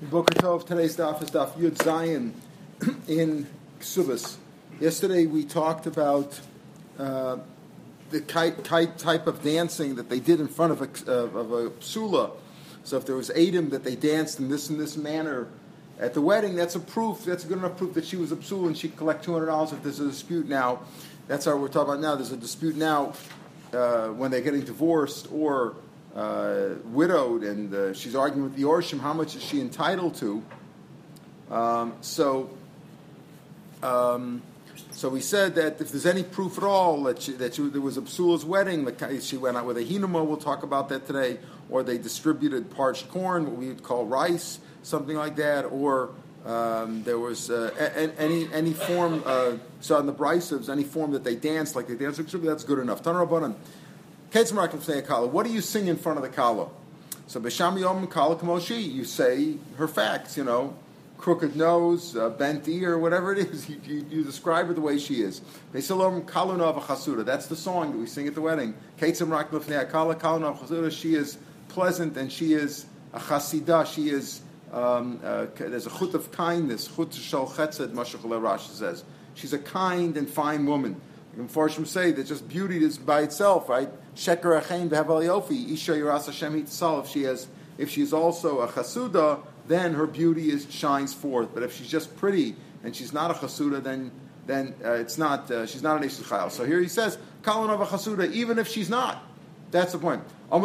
Boker Tov, today's daf is daf Yud Zayin in Ksubas. Yesterday we talked about uh, the kite, kite type of dancing that they did in front of a, uh, of a psula. So if there was Adam that they danced in this and this manner at the wedding, that's a proof, that's a good enough proof that she was a psula and she could collect $200 if there's a dispute now. That's how we're talking about now. There's a dispute now uh, when they're getting divorced or uh, widowed and uh, she's arguing with the Orshim, how much is she entitled to? Um, so, um, so we said that if there's any proof at all that, she, that she, there was a psula's wedding, she went out with a hinuma, we'll talk about that today, or they distributed parched corn, what we would call rice, something like that, or um, there was uh, a, any any form. Uh, so on the Brisevs, any form that they danced like they danced, that's good enough. Tanarabanan. What do you sing in front of the kala? So Besham Yom Kala Kamoshi, you say her facts, you know, crooked nose, uh, bent ear, whatever it is, you, you, you, describe her the way she is. Besalom Kalunov Chasuda, that's the song that we sing at the wedding. Ketzim Rak Kala Kalunov Chasuda, she is pleasant and she is a chasida, she is, um, uh, there's a chut of kindness, chut shal chetzed, Mashach Rashi says. She's a kind and fine woman. The Mepharshim say that just beauty is by itself, right? Sheker achein v'haval isha yiras Hashem If she has, if she's also a chasuda, then her beauty is shines forth. But if she's just pretty and she's not a chasuda, then then uh, it's not. Uh, she's not an Eish Chayil. So here he says, Kalon of a chasuda, even if she's not. That's the point. She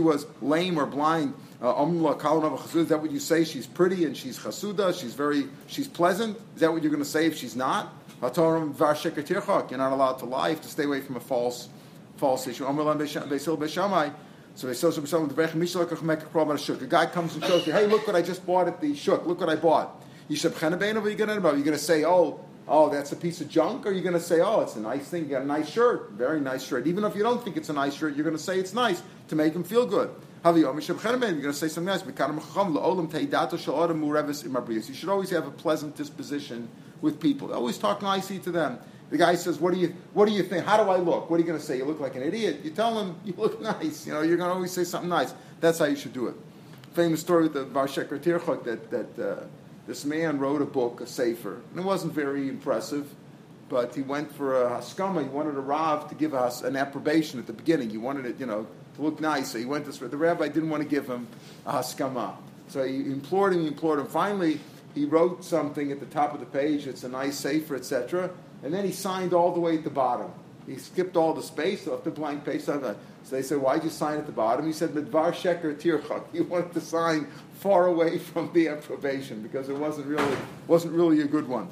was lame or blind, uh, is that what you say? She's pretty and she's chasuda. She's very. She's pleasant. Is that what you're going to say if she's not? You're not allowed to lie. You have to stay away from a false, false issue. So a guy comes and shows you, hey, look what I just bought at the shuk. Look what I bought. You said, Are you going to say, oh, oh, that's a piece of junk? Or you going to say, oh, it's a nice thing, you got a nice shirt, very nice shirt. Even if you don't think it's a nice shirt, you're going to say it's nice to make him feel good. You're going to say something. You should always have a pleasant disposition with people. Always talk nicely to them. The guy says, "What do you What do you think? How do I look? What are you going to say? You look like an idiot." You tell him you look nice. You know, you're going to always say something nice. That's how you should do it. Famous story with the Varshekar Tirchok that that uh, this man wrote a book, a sefer, and it wasn't very impressive. But he went for a haskama. He wanted a rav to give us an approbation at the beginning. He wanted it, you know, to look nice. So he went to the rabbi didn't want to give him a haskama. So he implored him, he implored him. Finally, he wrote something at the top of the page. It's a nice sefer, etc. And then he signed all the way at the bottom. He skipped all the space, left the blank page. So they said, "Why'd you sign at the bottom?" He said, "Midvar sheker tirchak." He wanted to sign far away from the approbation because it wasn't really wasn't really a good one.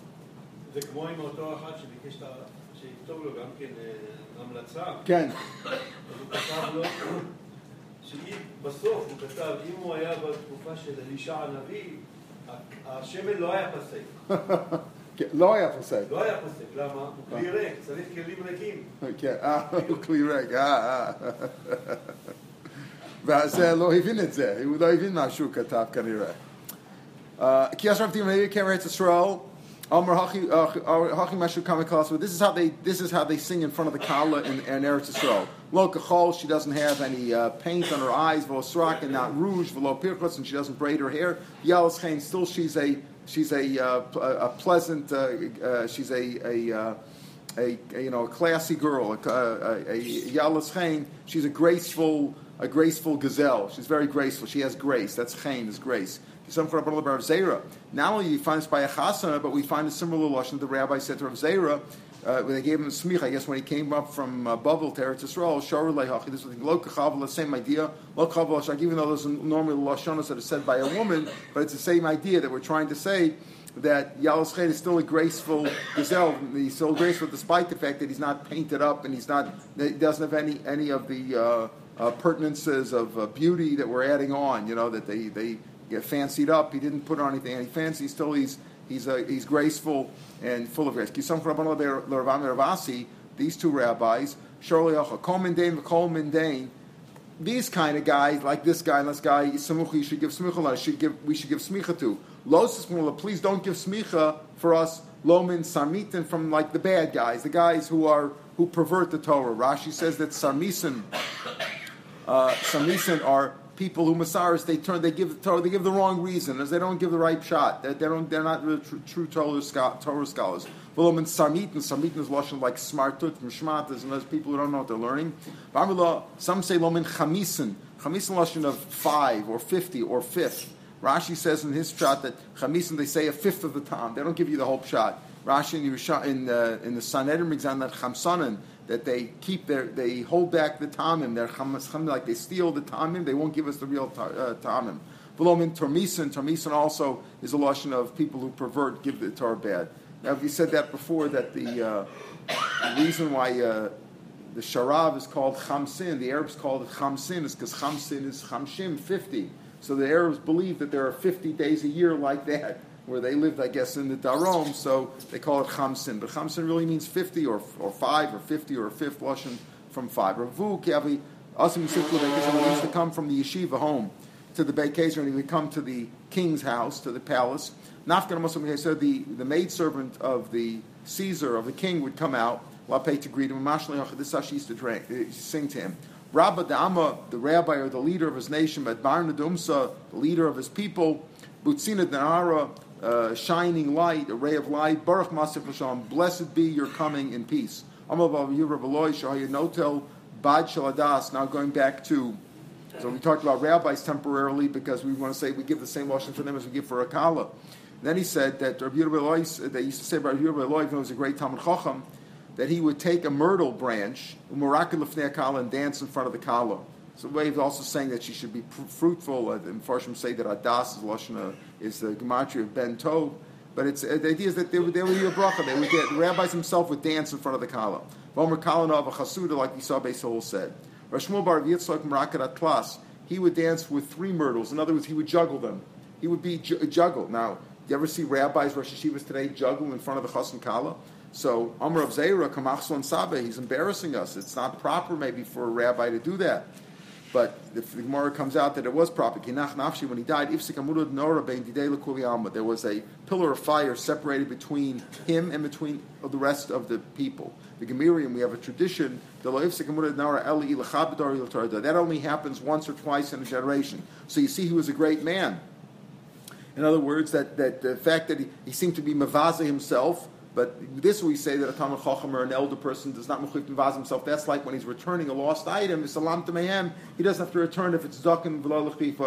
כן. בסוף הוא כתב, אם הוא היה בתקופה של אלישע הנביא, השמן לא היה פסק. לא היה פוסק. לא היה פוסק, למה? הוא כלי ריק, צריך כלים ריקים. כן, אה, הוא כלי ריק, אה, אה. ואז לא הבין את זה, הוא לא הבין מה שהוא כתב כנראה. כי יש רבתים מעיקר ארץ ישראל this is how they this is how they sing in front of the kala in, in Eretz Yisrael. Lo kachol, she doesn't have any uh, paint on her eyes. V'lo srak and not rouge. V'lo pirchos, and she doesn't braid her hair. Yalas chen, still she's a she's a uh, a pleasant uh, uh, she's a a, uh, a, a, you know a classy girl. A, a, a she's a graceful a graceful gazelle. She's very graceful. She has grace. That's chen is grace. Some for Rabbi Rav Zera. Not only do you find this by a chasana, but we find a similar lashon the rabbi said to Rav Zera uh, when they gave him a smich, I guess when he came up from uh, Babel to Eretz Yisrael, Shara Lehachi, this was the same idea, lo even though there's normally lashonas that are said by a woman, but it's the same idea that we're trying to say that Yalos is still a graceful gazelle. He's still graceful despite the fact that he's not painted up and he's not, he doesn't have any, any of the uh, uh, pertinences of uh, beauty that we're adding on, you know, that they, they get fancied up. He didn't put on anything any fancy. Still, he's he's uh, he's graceful and full of grace. These two rabbis, these kind of guys, like this guy and this guy, you should give smicha. Should give we should give smicha to. Please don't give smicha for us. Lomin sarmitin from like the bad guys, the guys who are who pervert the Torah. Rashi says that sarmisin, uh, sarmisin are people who Masaris they turn they give the Torah they give the wrong reason as they don't give the right shot they, they don't they're not really true, true Torah, scho- Torah scholars. Well, in Samit and Samit is lashon like smartut Shmatas and those people who don't know what they're learning. Some say lomin chamisin chamisin lashon of five or fifty or fifth. Rashi says in his shot that chamisin they say a fifth of the time. They don't give you the whole shot. Rashi in, Yerusha, in, uh, in the Sanhedrin exam that chamsanin that they keep their they hold back the tamim. Cham, like they steal the tamim. They won't give us the real ta, uh, tamim. Below in Tormisan, Tormisan also is a lotion of people who pervert, give the Torah bad. Now, we said that before that the, uh, the reason why uh, the sharav is called chamsin, the Arabs called it chamsin, is because chamsin is chamshim, 50. So the Arabs believe that there are 50 days a year like that where they lived, I guess, in the Darom, so they call it Chamsin. But Chamsin really means 50 or, or 5 or 50 or a fifth Lashon from 5. Ravu Kiavi, Asim used to come from the yeshiva home to the Beit Kezer and he would come to the king's house, to the palace. Nafkan Muslim said the, the maidservant of the Caesar, of the king, would come out, Lapay to greet him. How she used to drink, uh, sing to him. Rabba Da'ama, the rabbi or the leader of his nation, Adbar Nadumsa, the leader of his people, Butsina Danara, uh, shining light, a ray of light. Baruch Masif Hashem, blessed be your coming in peace. Now going back to, so we talked about rabbis temporarily because we want to say we give the same washing for them as we give for a kala. Then he said that Rabbi Yerubbal they used to say about Rabbi Yerubbal who was a great Talmud Chacham, that he would take a myrtle branch, and dance in front of the kala. So of also saying that she should be pr- fruitful. Uh, and Farshim say that Adas is Lashana is the gematria of Ben Tov. But it's uh, the idea is that they would they would be a bracha. They would get the rabbis himself would dance in front of the kala. Vomer Kalanov a chasuda like Yisab Beisol said. Rashmul Bar Yitzchak Marakat Atlas. He would dance with three myrtles. In other words, he would juggle them. He would be ju- juggle. Now, do you ever see rabbis, Rosh Hashivas today, juggle in front of the Chassan Kala? So, Amr of Zera, Kamachson Sabe, he's embarrassing us. It's not proper maybe for a rabbi to do that. But the Gemara comes out that it was proper, Kinach Nafshi, when he died, there was a pillar of fire separated between him and between the rest of the people. The Gemirium, we have a tradition, that only happens once or twice in a generation. So you see, he was a great man. In other words, that, that the fact that he, he seemed to be Mavaza himself, but this we say that a Talmud Chacham or an elder person does not mechuyv vaz himself. That's like when he's returning a lost item. Salam to mayhem. He doesn't have to return if it's zaken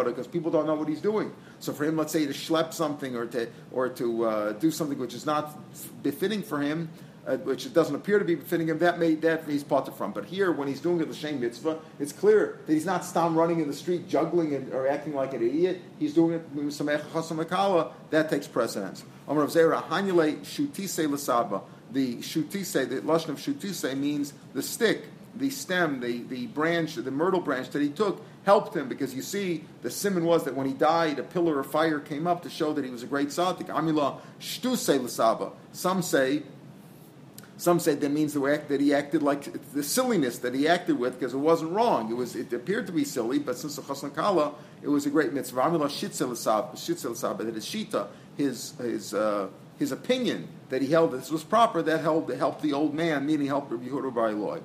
because people don't know what he's doing. So for him, let's say to schlep something or to or to uh, do something which is not befitting for him, uh, which doesn't appear to be befitting him, that may that he's parted from. But here, when he's doing it l'shem mitzvah, it's clear that he's not stam running in the street, juggling or acting like an idiot. He's doing it chasam That takes precedence. Amar of Zera Hanule Shutise Lasaba. The Shutise, the lashon of Shutise means the stick, the stem, the, the branch, the myrtle branch that he took helped him because you see the simon was that when he died, a pillar of fire came up to show that he was a great tzaddik. Amila Shtuse Lasaba. Some say some say that means that he acted like the silliness that he acted with because it wasn't wrong. It was it appeared to be silly, but since the chasna kala, it was a great mitzvah. Amila shitzel that his shita, his his uh, his opinion that he held this was proper. That helped helped the old man, meaning helped Rabbi Yehuda Bar Eloi.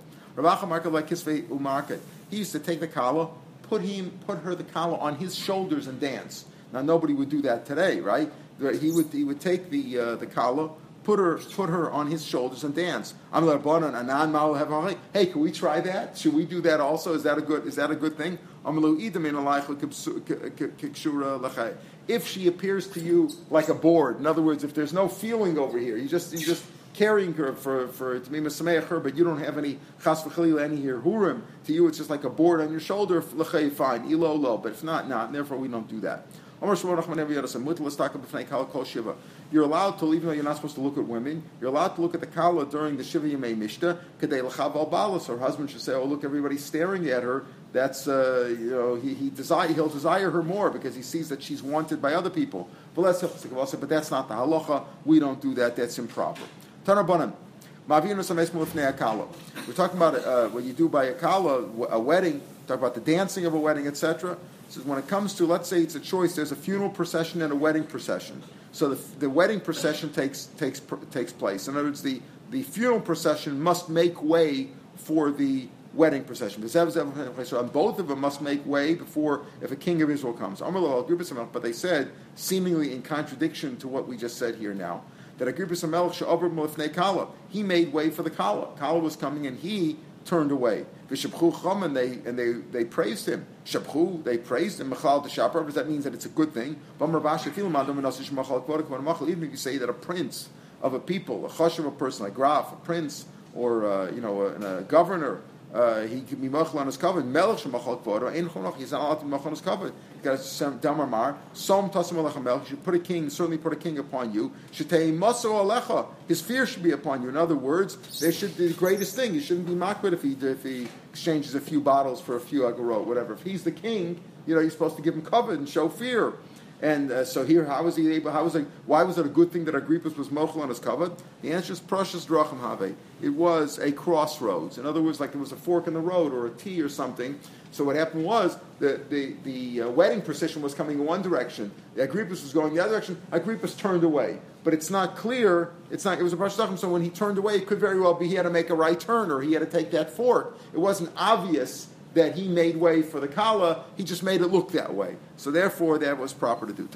He used to take the kala, put him put her the kala on his shoulders and dance. Now nobody would do that today, right? He would he would take the uh, the kala put her put her on his shoulders and dance. Hey, can we try that? Should we do that also? Is that a good is that a good thing? If she appears to you like a board, in other words, if there's no feeling over here, you just you just carrying her for for to be mesameach her, but you don't have any chas v'chalila any here hurim. To you, it's just like a board on your shoulder. Fine, ilo lo. But if not, not. And therefore, we don't do that. You're allowed to, even though you're not supposed to look at women, you're allowed to look at the kala during the Shiva Yemei Mishta. Her husband should say, oh, look, everybody's staring at her. That's, uh, you know, he, he desire, he'll desire her more because he sees that she's wanted by other people. But that's, but that's not the halacha. We don't do that. That's improper. Tanabanan. We're talking about uh, what you do by a kala, a wedding, talk about the dancing of a wedding, etc. So when it comes to, let's say it's a choice, there's a funeral procession and a wedding procession. So the, the wedding procession takes, takes, takes place. In other words, the, the funeral procession must make way for the wedding procession. So both of them must make way before if a king of Israel comes. But they said, seemingly in contradiction to what we just said here now, that a group Agrippa Melech Kala, he made way for the Kala. Kala was coming and he turned away. And they and they they praised him. Shabchu, they praised him. Machal the Shapar, that means that it's a good thing. Even if you say that a prince of a people, a chush of a person, like Graf, a prince, or uh, you know, a, a governor, uh, he can be machal on his covenant. Melech shemachal kvodo. Ein chonach. He's not allowed to be machal on his covenant. He got a damar mar. Som tasim alecha melech. You should put a king. Certainly put a king upon you. Shetei maso alecha. His fear should be upon you. In other words, there should be the greatest thing. You shouldn't be makbid if he if he exchanges a few bottles for a few agarot, whatever. If he's the king, you know, you're supposed to give him covet and show fear. And uh, so here, how was he able? How was it? Why was it a good thing that Agrippus was mochel on his covet? The answer is precious drachim have. It was a crossroads. In other words, like it was a fork in the road or a T or something. So what happened was the the, the uh, wedding procession was coming in one direction. Agrippus was going the other direction. Agrippus turned away, but it's not clear. It's not. It was a precious drachim. So when he turned away, it could very well be he had to make a right turn or he had to take that fork. It wasn't obvious that he made way for the Kala, he just made it look that way. So therefore, that was proper to do.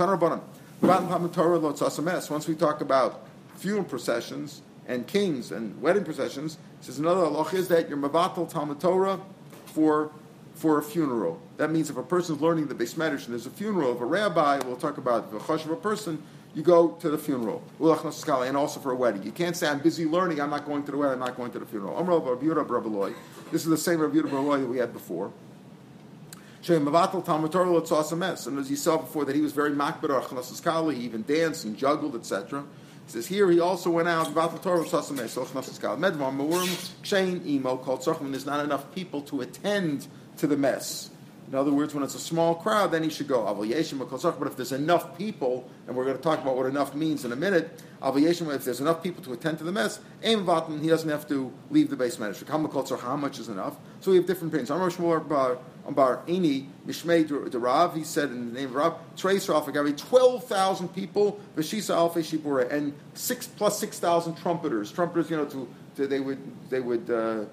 Once we talk about funeral processions and kings and wedding processions, says another halach is that you're mavatal Talmud Torah for for a funeral. That means if a person's learning the Beis Medrash and there's a funeral of a rabbi, we'll talk about the chosh of a person, you go to the funeral. And also for a wedding. You can't say, I'm busy learning, I'm not going to the wedding, I'm not going to the funeral. This is the same Rabbi Yehuda that we had before. And as you saw before, that he was very makbar he even danced and juggled, etc. He says here he also went out There's not enough people to attend to the mess. In other words, when it's a small crowd, then he should go. But if there's enough people, and we're going to talk about what enough means in a minute, if there's enough people to attend to the mess, he doesn't have to leave the Beis Medrash. How much is enough? So we have different opinions. He said in the name of Rav, Trace Alpha Gavi, 12,000 people, and six plus 6,000 trumpeters. Trumpeters, you know, to, to they would, they would uh,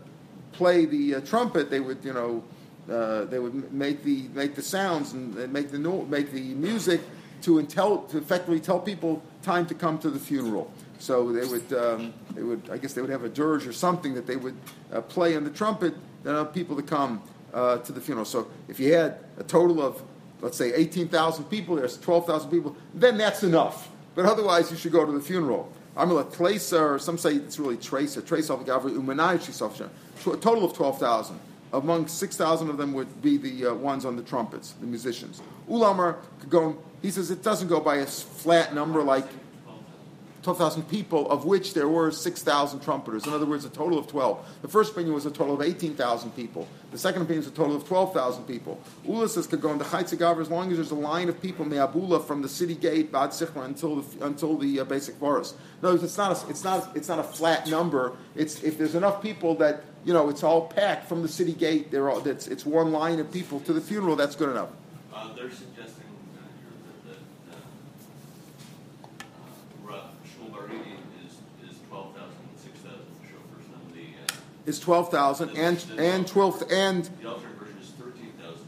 play the uh, trumpet, they would, you know, uh, they would make the make the sounds and make the make the music to, intel, to effectively tell people time to come to the funeral. So they would um, they would I guess they would have a dirge or something that they would uh, play on the trumpet then people to come uh, to the funeral. So if you had a total of let's say 18,000 people, there's 12,000 people, then that's enough. But otherwise, you should go to the funeral. Amila Tleisa, some say it's really Tracer, Trace off of Gavri Umanai A total of 12,000 among 6,000 of them would be the uh, ones on the trumpets, the musicians. Ulamar go, he says it doesn't go by a flat number like 12,000 people, of which there were 6,000 trumpeters. In other words, a total of 12. The first opinion was a total of 18,000 people. The second opinion is a total of 12,000 people. Ula says could go in the Chaitzagavar as long as there's a line of people, Me'abula, from the city gate, Bad Sichra, until the, until the uh, basic forest. No, it's not, a, it's, not, it's not a flat number. It's If there's enough people that, you know, it's all packed from the city gate, they're all, it's, it's one line of people to the funeral, that's good enough. Uh, they're suggesting is twelve thousand, and and twelve and. The alternate version is thirteen thousand.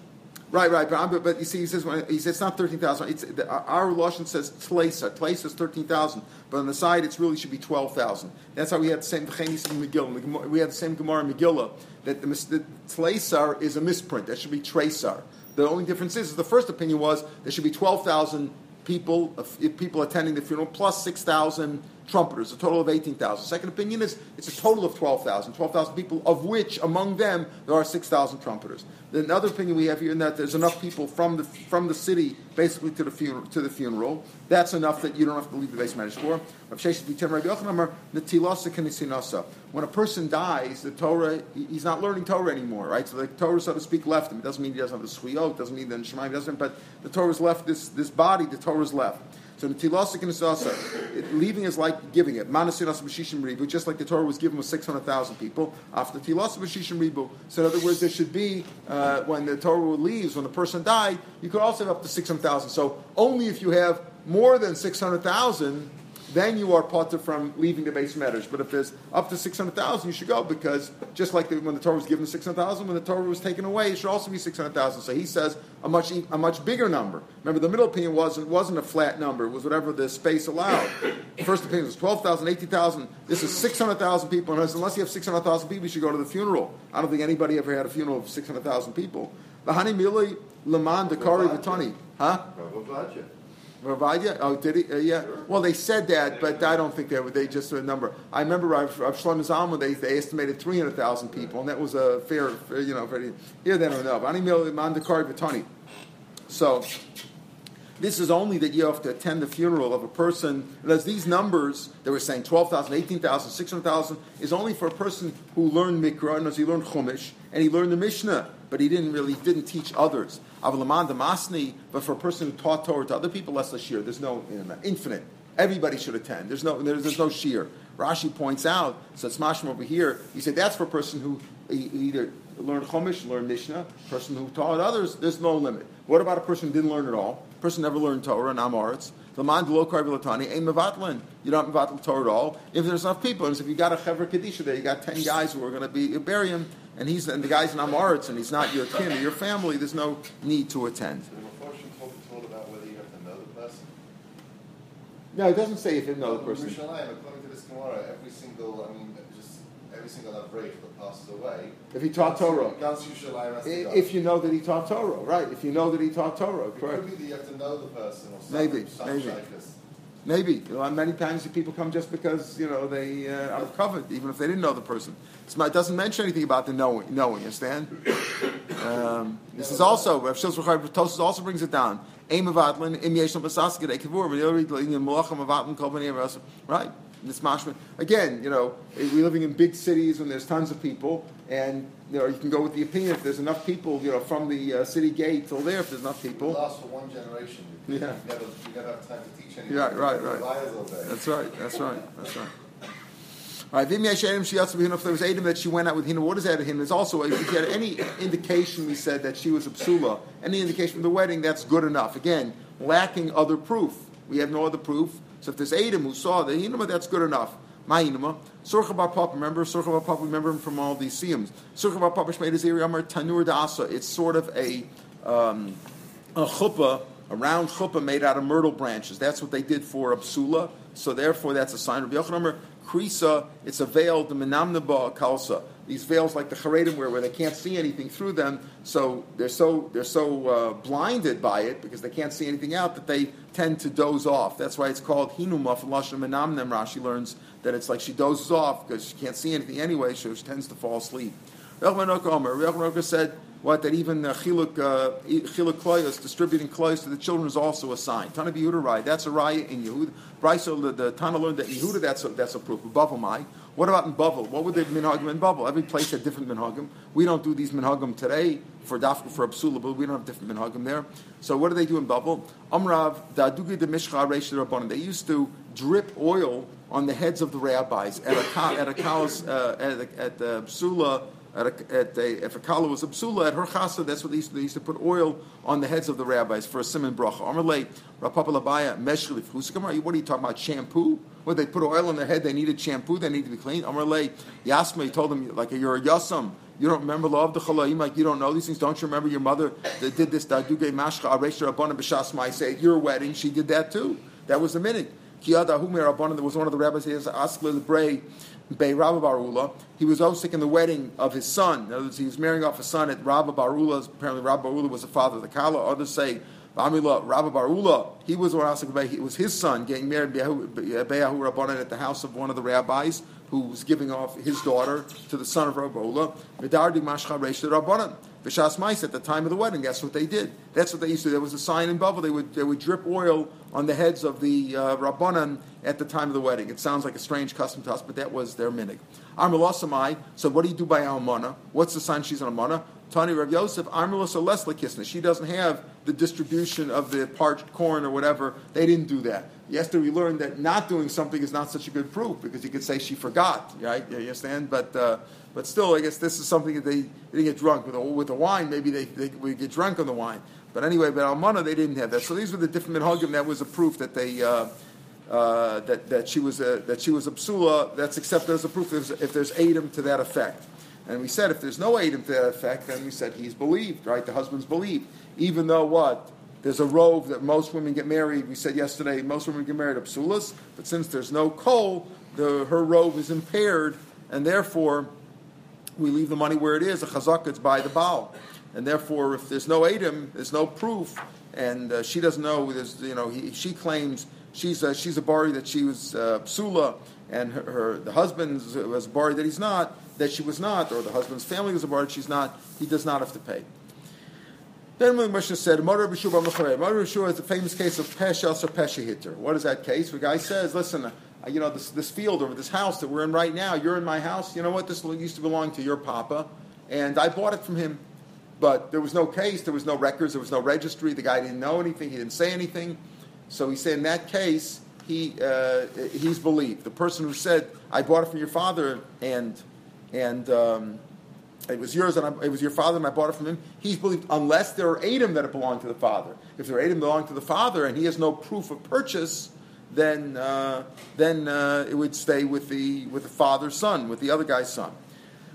Right, right, but, but you see, he says he says it's not thirteen thousand. It's our Lashon says tlesa. Tlesa is thirteen thousand, but on the side it really should be twelve thousand. That's how we had the same V'chenis in Megillah. We had the same Gemara in Megillah that the, the tlesar is a misprint. That should be tresar. The only difference is, is the first opinion was there should be twelve thousand people people attending the funeral plus six thousand trumpeters, a total of 18,000. Second opinion is it's a total of 12,000, 12,000 people, of which among them there are 6,000 trumpeters. The another opinion we have here in that there's enough people from the from the city basically to the funeral. To the funeral, that's enough that you don't have to leave the Beis Medrash for. When a person dies, the Torah he's not learning Torah anymore, right? So the Torah, so to speak, left him. It doesn't mean he doesn't have the it doesn't mean the Shemaim doesn't, but the Torah's left this this body. The Torah's left. So Netilasik and Nisasa, leaving is like giving it. Manasinas B'shishim Ribu, just like the Torah was given with 600,000 people. After Tilas B'shishim Ribu. So in other words, there should be, uh, when the Torah leaves, when the person died, you could also have up to 600,000. So only if you have more than 600,000, then you are potter from leaving the base matters. But if there's up to 600,000, you should go because just like the, when the Torah was given 600,000, when the Torah was taken away, it should also be 600,000. So he says a much a much bigger number. Remember, the middle opinion wasn't wasn't a flat number; it was whatever the space allowed. The first opinion was 12,000, 18,000. This is 600,000 people, and unless you have 600,000 people, you should go to the funeral. I don't think anybody ever had a funeral of 600,000 people. The honey mili leman dekari v'tani, huh? Oh, did he? Uh, yeah. Well, they said that, but I don't think they were. They just a number. I remember Rav, Shlomo Zalman. They, they estimated three hundred thousand people, and that was a fair, fair, you know, very. Here they don't know. Ani mil mandakar v'tani. So. This is only that you have to attend the funeral of a person. As these numbers that we're saying 12,000, 18,000, 600,000 is only for a person who learned Mikra, and as he learned Chumash, and he learned the Mishnah, but he didn't really didn't teach others. Avalaman Masni, but for a person who taught Torah to other people, less the shear. There's no infinite. Everybody should attend. There's no there's, there's no shear. Rashi points out, so it's mashma over here. He said that's for a person who either learned Chumash, learned Mishnah, person who taught others. There's no limit. What about a person who didn't learn at all? Person never learned Torah and Amoritz. The man lo karbilatani ain't mevatlin. You don't mevatl Torah at all. If there's enough people, and if you got a chevra kadisha there, you got ten guys who are going to be bury him, and he's and the guy's in Amoritz, and he's not your kin or your family. There's no need to attend. So the Mephoshim told, told about you have to person. No, it doesn't say if you know the person. Yerushalayim, according to this Gemara, every single, I mean, every single Avrei that passes away. If he taught Torah. Gans Yerushalayim has to go. If you know that he taught Torah, right? If you know that he taught Torah, It correct? could be that you have to know the person or some, Maybe, some maybe. Maybe. You know, many times people come just because you know they uh, are covered, even if they didn't know the person. Not- It doesn't mention anything about the knowing. Knowing, you understand? Um, this is also Rav Tosus also brings it down. Aim of Atlin, im yeshlam basaskid ekavur, malacham of Atlin kol b'nei Rasul. Right. This mashman again. You know, we're living in big cities when there's tons of people, and you know you can go with the opinion if there's enough people, you know, from the uh, city gate till there. If there's enough people, lasts for one generation. You, Yeah. you, never, you never have time to teach anything. Yeah, right, right. all. That's right. That's right. That's right. All right. Vim yesh Edom sheyatzu b'hina. If there was Adam that she went out with him, what does that him? There's also if you had any indication, we said that she was a psula. Any indication from the wedding, that's good enough. Again, lacking other proof. We have no other proof. So if there's Adam who saw the hinuma, that's good enough. My hinuma. Surcha bar papa. Remember Surcha bar papa. Remember him from all these siyums. Surcha bar papa shmei deziri amar tanur Dasa. It's sort of a um, a chuppah, a round chuppah made out of myrtle branches. That's what they did for Absula. So therefore, that's a sign of Yochanan. Krisa, it's a veil, the menamnaba kalsa. These veils, like the Haredim wear, where they can't see anything through them, so they're so they're so uh, blinded by it because they can't see anything out that they tend to doze off. That's why it's called hinuma from lashon menamnem. Rashi learns that it's like she dozes off because she can't see anything anyway, so she tends to fall asleep. Rechman Omer, said what that even uh, chiluk uh, chiluk kloyos, distributing kloyos to the children is also a sign. Tana Yehuda raya, that's a raya in Yehuda. Braiso the, the Tana learned that Yehuda that's a, that's a proof. Bavel mai. What about in Bavel? What would the minhagim in Bavel? Every place had different minhagim. We don't do these minhagim today for dafka for absula, but we don't have different minhagim there. So what do they do in Bavel? Amrav dadugi de mishcha reish. They used to drip oil on the heads of the rabbis at a at a kalas uh, at, at the psula at a, at a, if a kala was a psula at her chasa, that's what they used to, they used to put oil on the heads of the rabbis for a simon bracha. Amalei Rapapa Labaya Meshli Fusikamar. What are you talking about? Shampoo? What they put oil on their head? They needed shampoo. They need to be clean. Amalei Yasma. He told them like you're a yasam. You don't remember law of the chalaim, like you don't know these things. Don't you remember your mother that did this? Daduge mashcha aresha rabbanim b'shas ma'aseh. At your wedding, she did that too. That was the minute. Kiyada Humer Rabbanim. There was one of the rabbis. He has Askle the Bray. Bei Rabba Barula. He was also in the wedding of his son. In other words, he was marrying off a son at Rabba Barula's. Apparently, Rabba Barula was the father of the Kala. Others say, Amila, Rabba Barula, he was the one It was his son getting married, Be'ahu Rabbanan, at the house of one of the rabbis who was giving off his daughter to the son of Rabba Barula. Medardi Mashcha Reish Rabbanan. B'shas Mais at the time of the wedding. That's what they did. That's what they used to. There was a sign in Babel. They would, they would drip oil on the heads of the uh, Rabbanan at the time of the wedding. It sounds like a strange custom to us, but that was their minig. Amrulasamai, so what do you do by Almana? What's the sign she's an Almana? Tani Rav Yosef, Amrulasa Kisna. She doesn't have the distribution of the parched corn or whatever. They didn't do that. Yesterday we learned that not doing something is not such a good proof because you could say she forgot, right? You understand? But uh, but still, I guess this is something that they, they didn't get drunk with. The, with the wine, maybe they, they would get drunk on the wine. But anyway, but Almana, they didn't have that. So these were the different minhagim. That was a proof that they uh, uh, that, that she was a that she was a psula. That's accepted as a proof if there's, if there's Adam to that effect. And we said if there's no Adam to that effect, then we said he's believed, right? The husband's believed, even though what there's a rove that most women get married. We said yesterday most women get married psulas, but since there's no coal, the, her rove is impaired, and therefore we leave the money where it is. A chazak, it's by the Baal. And therefore, if there's no Adam, there's no proof, and uh, she doesn't know, there's, you know, he, she claims she's a, she's a bari that she was uh, psula, and her, her the husband was a bari that he's not, that she was not, or the husband's family was a bari she's not, he does not have to pay. Then when Mishnah said, Mother B'shuv Mother B'shuv is the famous case of Peshas or Pesha Hitter. What is that case? The guy says, listen, uh, you know, this, this field or this house that we're in right now, you're in my house, you know what, this used to belong to your papa, and I bought it from him. But there was no case, there was no records, there was no registry, the guy didn't know anything, he didn't say anything. So he said in that case, he, uh, he's believed. The person who said, I bought it from your father and, and um, it was yours and I, it was your father and I bought it from him, he's believed unless there are Adam that it belonged to the father. If there are Adam belonged to the father and he has no proof of purchase, then, uh, then uh, it would stay with the, with the father's son, with the other guy's son.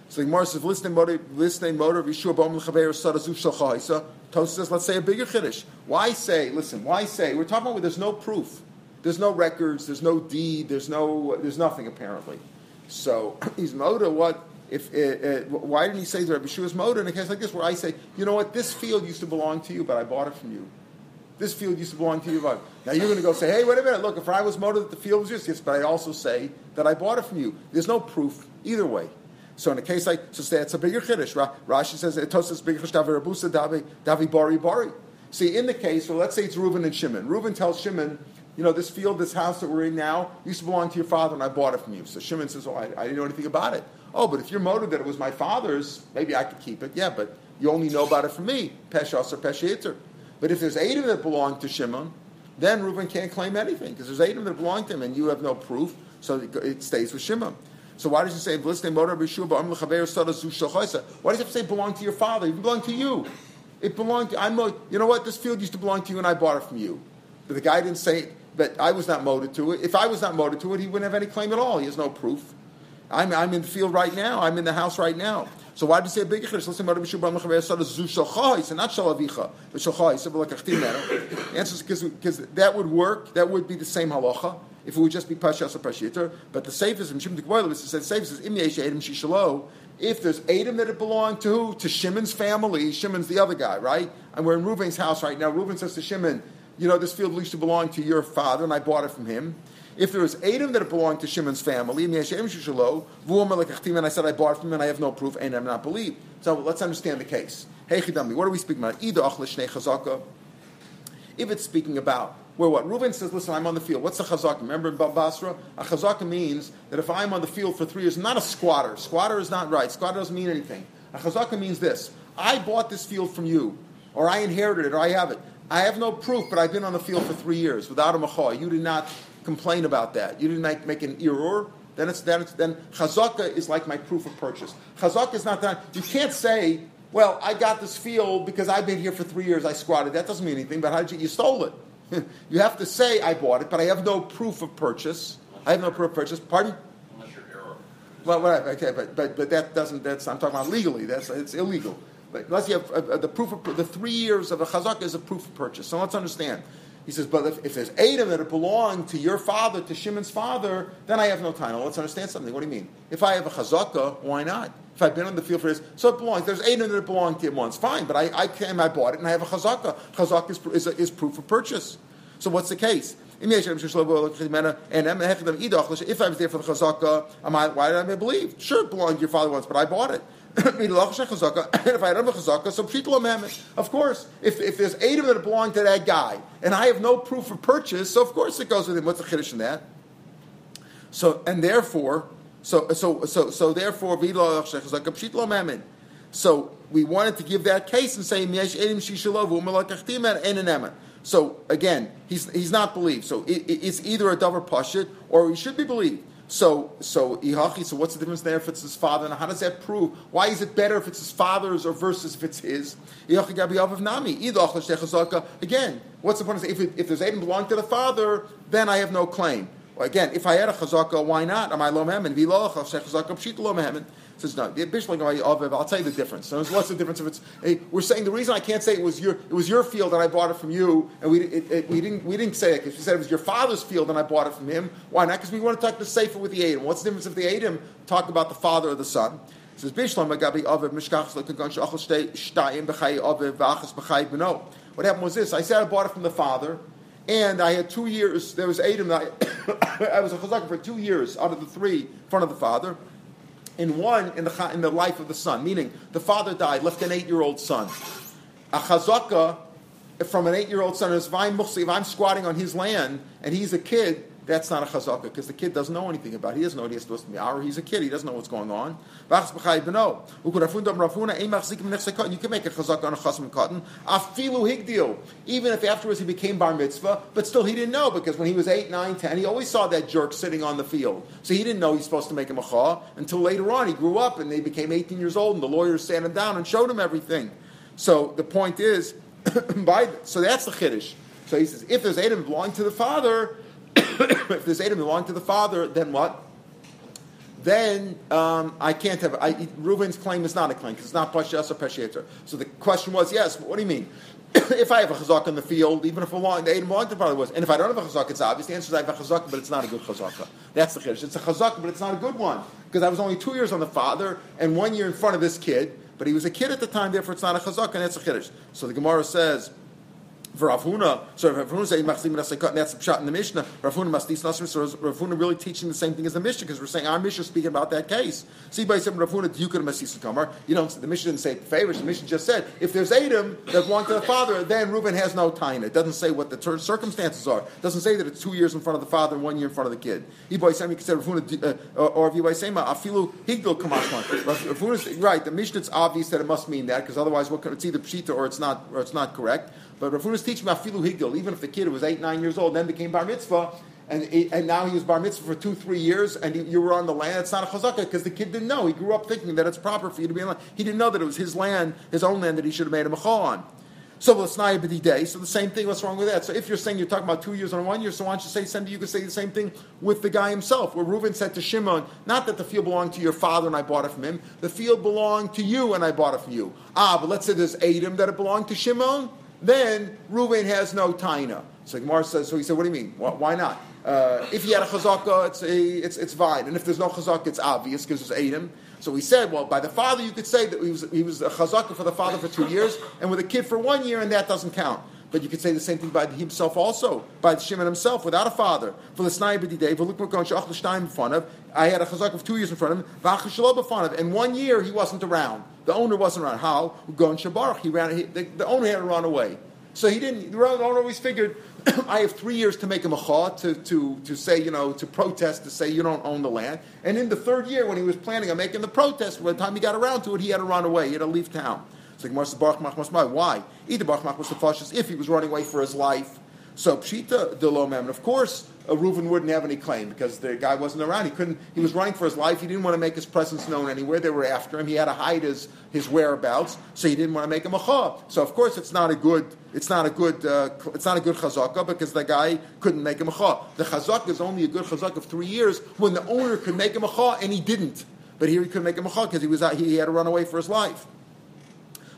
So the Gemara says, listening motor, listening motor, Yeshua Bom L'chaber Sadazu Shalchaisa. Tosa says, let's say a bigger chiddush. Why say? Listen, why say? We're talking about where there's no proof, there's no records, there's no deed, there's no, there's nothing apparently. So he's motor. What if? Uh, uh, why didn't he say to Rabbi Shua's motor in a case like this, where I say, you know what, this field used to belong to you, but I bought it from you. This field used to belong to you. But now you're going to go say, hey, wait a minute, look, if I was motor that the field was yours, yes, but I also say that I bought it from you. There's no proof either way. So in a case like so, that's a bigger chiddush. Rashi says tosas bigger rabusa davi davi bari bari. See, in the case, so let's say it's Reuben and Shimon. Reuben tells Shimon, you know, this field, this house that we're in now, used to belong to your father, and I bought it from you. So Shimon says, oh, I, I didn't know anything about it. Oh, but if you're motive that it was my father's, maybe I could keep it. Yeah, but you only know about it from me. Peshas or Pesha But if there's eight of them that belong to Shimon, then Reuben can't claim anything because there's eight of them that belong to him, and you have no proof, so it stays with Shimon. So why does he say Why does he have to say belong to your father? It belonged to you. It belonged to I'm you know what, this field used to belong to you and I bought it from you. But the guy didn't say but I was not motive to it. If I was not motive to it, he wouldn't have any claim at all. He has no proof. I'm, I'm in the field right now. I'm in the house right now. So why did he say big chiddush? Listen, b'shu b'am lechaver yasad zu shalchai. He said not shalavicha, but shalchai. He said, like a Answer is because that would work. That would be the same halacha if it would just be Pashas or Pashiter. But the safest, and Shimon Tikboilis said, safest is Im Yesh Edom Shishalo. If there's Adam that it belonged to? To Shimon's family. Shimon's the other guy, right? And we're in Reuven's house right now. Reuven says to Shimon, you know, this field used to belong to your father, and I bought it from him. If there was Adam that belonged to Shimon's family, and I said I bought from him and I have no proof, and I'm not believed. So let's understand the case. Hey Chidami, what are we speaking about? Either If it's speaking about where what? Reuven says, listen, I'm on the field. What's the chazaka? Remember in Basra? A chazaka means that if I'm on the field for three years, not a squatter. Squatter is not right. Squatter doesn't mean anything. A chazaka means this. I bought this field from you, or I inherited it, or I have it. I have no proof, but I've been on the field for three years without a machoy. You did not complain about that. You didn't make, make an error. Then it's, then it's then chazaka is like my proof of purchase. Chazaka is not that you can't say, well, I got this field because I've been here for three years. I squatted. That doesn't mean anything. But how did you? You stole it. you have to say I bought it, but I have no proof of purchase. I have no proof of purchase. Pardon? Unless you're error. Well, whatever. Okay, but, but but that doesn't. That's I'm talking about legally. That's it's illegal. But unless you have uh, uh the proof of the three years of a chazak is a proof of purchase. So let's understand. He says, but if, if there's eight of it that belong to your father, to Shimon's father, then I have no title. Let's understand something. What do you mean? If I have a chazaka, why not? If I've been on the field for this, so it belongs. There's eight of it that belong to him once. Fine, but I, I came, I bought it, and I have a chazaka. Chazaka is, is, is proof of purchase. So what's the case? If I was there for the chazaka, why did I believe? Sure, it belonged to your father once, but I bought it. if I have a chazaka, so pshitla amendment. Of course, if, if there's eight of them that belong to that guy, and I have no proof of purchase, so of course it goes with him. What's the chiddush in that? So and therefore, so so so so therefore. So we wanted to give that case and say an um, so again, he's, he's not believed. So it, it's either a davar pashit or he should be believed. So, so so what's the difference there if it's his father? And how does that prove? Why is it better if it's his father's or versus if it's his? Ihachi Avav Nami. Again, what's the point? If, it, if there's Aiden belonging to the father, then I have no claim. Well, again, if I had a chazaka, why not? Am I lo mehemen? V'lo chazaka pshita lo mehemen. Says no. I'll tell you the difference. So what's the difference if it's? Hey, we're saying the reason I can't say it was your it was your field and I bought it from you, and we it, it, we didn't we didn't say it because we said it was your father's field and I bought it from him. Why not? Because we want to talk the safer with the Adam. What's the difference if the Adam talk about the father or the son? Says Shtayim. What happened was this: I said I bought it from the father. And I had two years. There was Adam. I, I was a chazaka for two years out of the three in front of the father in one in the, in the life of the son, meaning the father died, left an eight year old son. A chazaka from an eight year old son is if I'm, if I'm squatting on his land and he's a kid, that's not a chazaka because the kid doesn't know anything about it. He doesn't know what he's supposed to be. Or he's a kid, he doesn't know what's going on. You can make a chazaka on a chasm cotton. Afilu higdil. Even if afterwards he became bar mitzvah, but still he didn't know because when he was 8, 9, 10, he always saw that jerk sitting on the field. So he didn't know he's supposed to make a macha until later on. He grew up and they became 18 years old and the lawyers sat him down and showed him everything. So the point is, by, so that's the chiddush. So he says, if there's Adam belonging to the father, if this Adam belonged to the father, then what? Then um, I can't have. I, Reuven's claim is not a claim because it's not Pashas or Pesheter. So the question was, yes, what do you mean? if I have a chazak in the field, even if belong, the Adam belonging to the father was, and if I don't have a chazak, it's obvious. The answer is I have a chazak, but it's not a good chazaka. That's the chiddush. It's a chazak, but it's not a good one because I was only two years on the father and one year in front of this kid. But he was a kid at the time, therefore it's not a chazak, and that's a chiddush. So the Gemara says for Rav Huna, so Rav Huna saying Machzim Rasakot, and that's the shot in the Mishnah. Rav Huna Mastis Nasrim, so Rav Huna really teaching the same thing as the Mishnah because we're saying our Mishnah speaking about that case. See by saying Rav Huna, could Mastis Kamar. You don't. The Mishnah didn't say favors. The Mishnah just said if there's Adam that belong to the father, then Reuben has no time. It doesn't say what the ter- circumstances are. It doesn't say that it's two years in front of the father and one year in front of the kid. He you can say Rav Huna, uh, or if you by saying Afilu Higdil Kamashman. Rav Huna's right. The Mishnah it's obvious that it must mean that because otherwise, what it's either pshita or it's not or it's not correct. But Rav Huna's teaching about filu higdil, even if the kid was eight, nine years old, then became bar mitzvah, and, and now he was bar mitzvah for two, three years, and you were on the land. It's not a chazaka because the kid didn't know. He grew up thinking that it's proper for you to be on land. He didn't know that it was his land, his own land, that he should have made a machal on. So the day. So the same thing. What's wrong with that? So if you're saying you're talking about two years and one year, so why don't you say something? You could say the same thing with the guy himself, where Reuben said to Shimon, not that the field belonged to your father and I bought it from him. The field belonged to you and I bought it from you. Ah, but let's say there's Adam that it belonged to Shimon then Reuven has no taina. So Gemara says, so he said, what do you mean? Why not? Uh, if he had a chazaka, it's, a, it's, it's fine. And if there's no chazaka, it's obvious because it's Adam. So we said, well, by the father, you could say that he was, he was a chazaka for the father for two years, and with a kid for one year, and that doesn't count. But you could say the same thing by himself also, by Shimon himself, without a father. For the I had a chazak of two years in front of him, and one year he wasn't around. The owner wasn't around. How? Gon Shabarach, he ran, he, the, the owner had to run away. So he didn't, the owner always figured, I have three years to make a macha, to, to, to say, you know, to protest, to say you don't own the land. And in the third year, when he was planning on making the protest, by the time he got around to it, he had to run away, he had to leave town. So Gemara says, Baruch Mach Why? Either Baruch Mach was if he was running away for his life. So Pshita de lo Of course, uh, Reuven wouldn't have any claim because the guy wasn't around. He couldn't. He was running for his life. He didn't want to make his presence known anywhere. They were after him. He had to hide his, his whereabouts, so he didn't want to make him a chah. So of course, it's not a good. It's not a good. Uh, it's not a good chazaka because the guy couldn't make him a chah. The chazaka is only a good chazaka of three years when the owner could make him a chah and he didn't. But here he couldn't make him a chah because he was out, he had to run away for his life.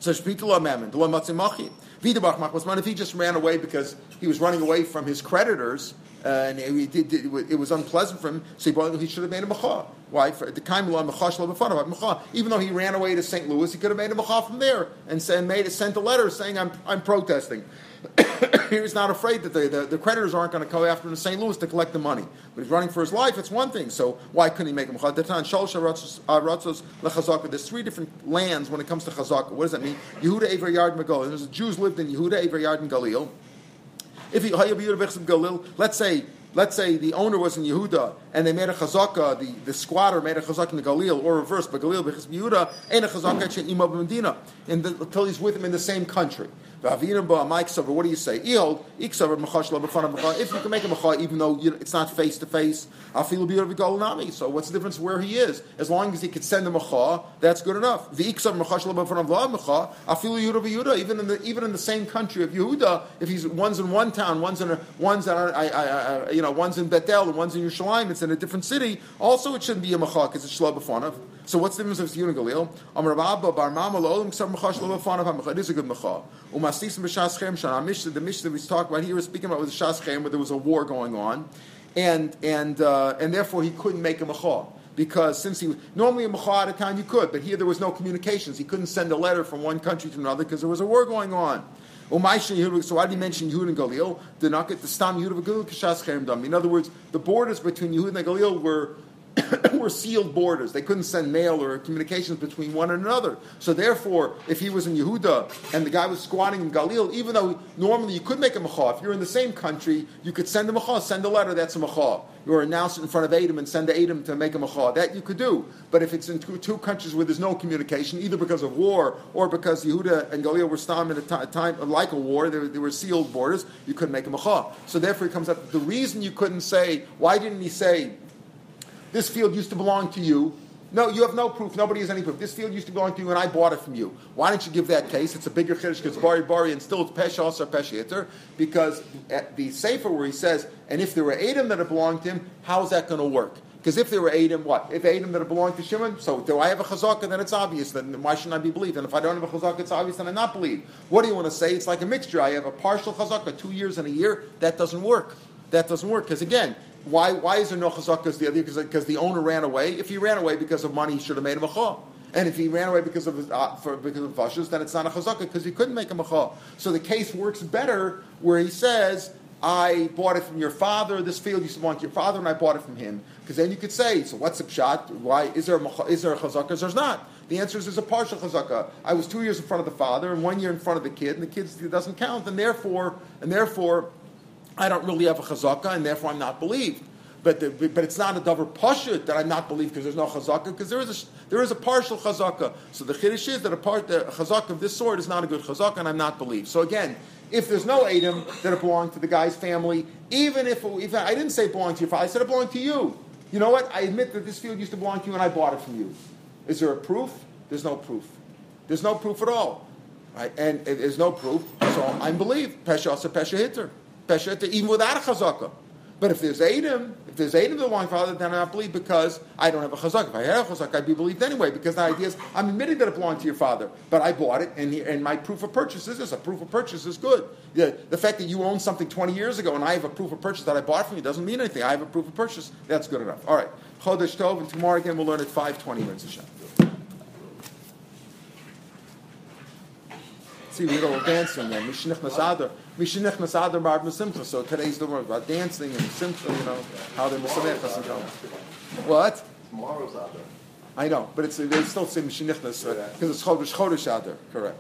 So shpitula mammon, if he just ran away because he was running away from his creditors, uh, and it, it, it, was unpleasant for him, so he, he should have made a macha. Why? For the macha. Even though he ran away to St. Louis, he could have made a macha from there and sent, made, sent a letter saying, I'm, I'm protesting. he was not afraid that the, the, the creditors aren't going to come after him in St. Louis to collect the money. But he's running for his life, it's one thing. So why couldn't he make him chazaka? Uh, There's three different lands when it comes to chazaka. What does that mean? Yehuda, Aver, Yard, Magal. There's Jews lived in Yehuda, Aver, Yard, and Galil. If he, let's say let's say the owner was in Yehuda and they made a chazaka, the, the squatter made a chazaka in the Galil, or reverse, but Galil b'chis Yehuda ain't a chazaka she'ima b'medina, until he's with him in the same country. What do you say? If you can make a macha even though it's not face to face, so what's the difference where he is? As long as he could send a macha, that's good enough. Even in the even in the same country of Yehuda, if he's one's in one town, one's in a, one's in, I, I, I, you know one's in Bethel and one's in Yerushalayim, it's in a different city. Also, it shouldn't be a macha because it's shlo b'fanav. So what's the difference of Yun and Galil? It is a good Mecha. Mishnah, the Mishnah we talked about here was speaking about with Shas Chem where there was a war going on, and and uh, and therefore he couldn't make a Mecha because since he was normally a mecha at a time you could, but here there was no communications. He couldn't send a letter from one country to another because there was a war going on. So why did he mention Yehud and Galil. In other words, the borders between Yehud and Galil were were sealed borders. They couldn't send mail or communications between one and another. So therefore, if he was in Yehuda and the guy was squatting in Galil, even though normally you could make a macha, if you're in the same country, you could send a macha, send a letter, that's a macha. Or announce it in front of Adam and send to Adam to make a macha. That you could do. But if it's in two, two, countries where there's no communication, either because of war or because Yehuda and Galil were stam at a t- time like a war, they, they, were sealed borders, you couldn't make a macha. So therefore, it comes up the reason you couldn't say, why didn't he say, this field used to belong to you. No, you have no proof. Nobody has any proof. This field used to belong to you, and I bought it from you. Why don't you give that case? It's a bigger chiddush because bari bari, and still it's pesha also pesha Because at the sefer where he says, and if there were Adam that had belonged to him, how is that going to work? Because if there were Adam, what? If Adam that belonged to Shimon, so do I have a chazaka? Then it's obvious. Then why shouldn't I be believed? And if I don't have a chazaka, it's obvious. Then I not believe. What do you want to say? It's like a mixture. I have a partial chazaka, two years and a year. That doesn't work. That doesn't work because again, why, why is there no chazaka the other? Because the owner ran away. If he ran away because of money, he should have made a macha. And if he ran away because of uh, for, because of vashus, then it's not a chazaka because he couldn't make a macha. So the case works better where he says, "I bought it from your father. This field used to belong to your father, and I bought it from him." Because then you could say, "So what's the shot? Why is there a macha, is there a chazaka? Is there's not?" The answer is there's a partial chazaka. I was two years in front of the father and one year in front of the kid, and the kid doesn't count, and therefore, and therefore, I don't really have a chazaka, and therefore I'm not believed. But, the, but it's not a davar pashut that I'm not believed because there's no chazaka because there is a there is a partial chazaka. So the chiddush is that a part the chazaka of this sort is not a good chazaka and I'm not believed. So again, if there's no Adam that it belonged to the guy's family, even if, if I didn't say it belonged to your father, I said it belonged to you. You know what? I admit that this field used to belong to you and I bought it from you. Is there a proof? There's no proof. There's no proof at all. Right? And there's no proof, so I'm believed. Pesha also pesha hitter. Hitter, even without a chazaka. But if there's Adam, if there's Adam the long father, then I don't believe because I don't have a chazak. If I had a chazak, I'd be believed anyway because the idea is I'm admitting that it belonged to your father, but I bought it, and, he, and my proof of purchase is this. A proof of purchase is good. The, the fact that you own something 20 years ago and I have a proof of purchase that I bought from you doesn't mean anything. I have a proof of purchase. That's good enough. All right. Chodesh Tov, and tomorrow again we'll learn at 5.20 minutes a shot. See, we go dancing then. Mishenichnas Adar. Mishenichnas Adar Bar Simcha. So today's the word about dancing and Simcha, you know, how they're Mesamechas and What? Tomorrow's Adar. I know, but it's they still say Mishnich because it's Chodesh Chodesh Adar. Correct.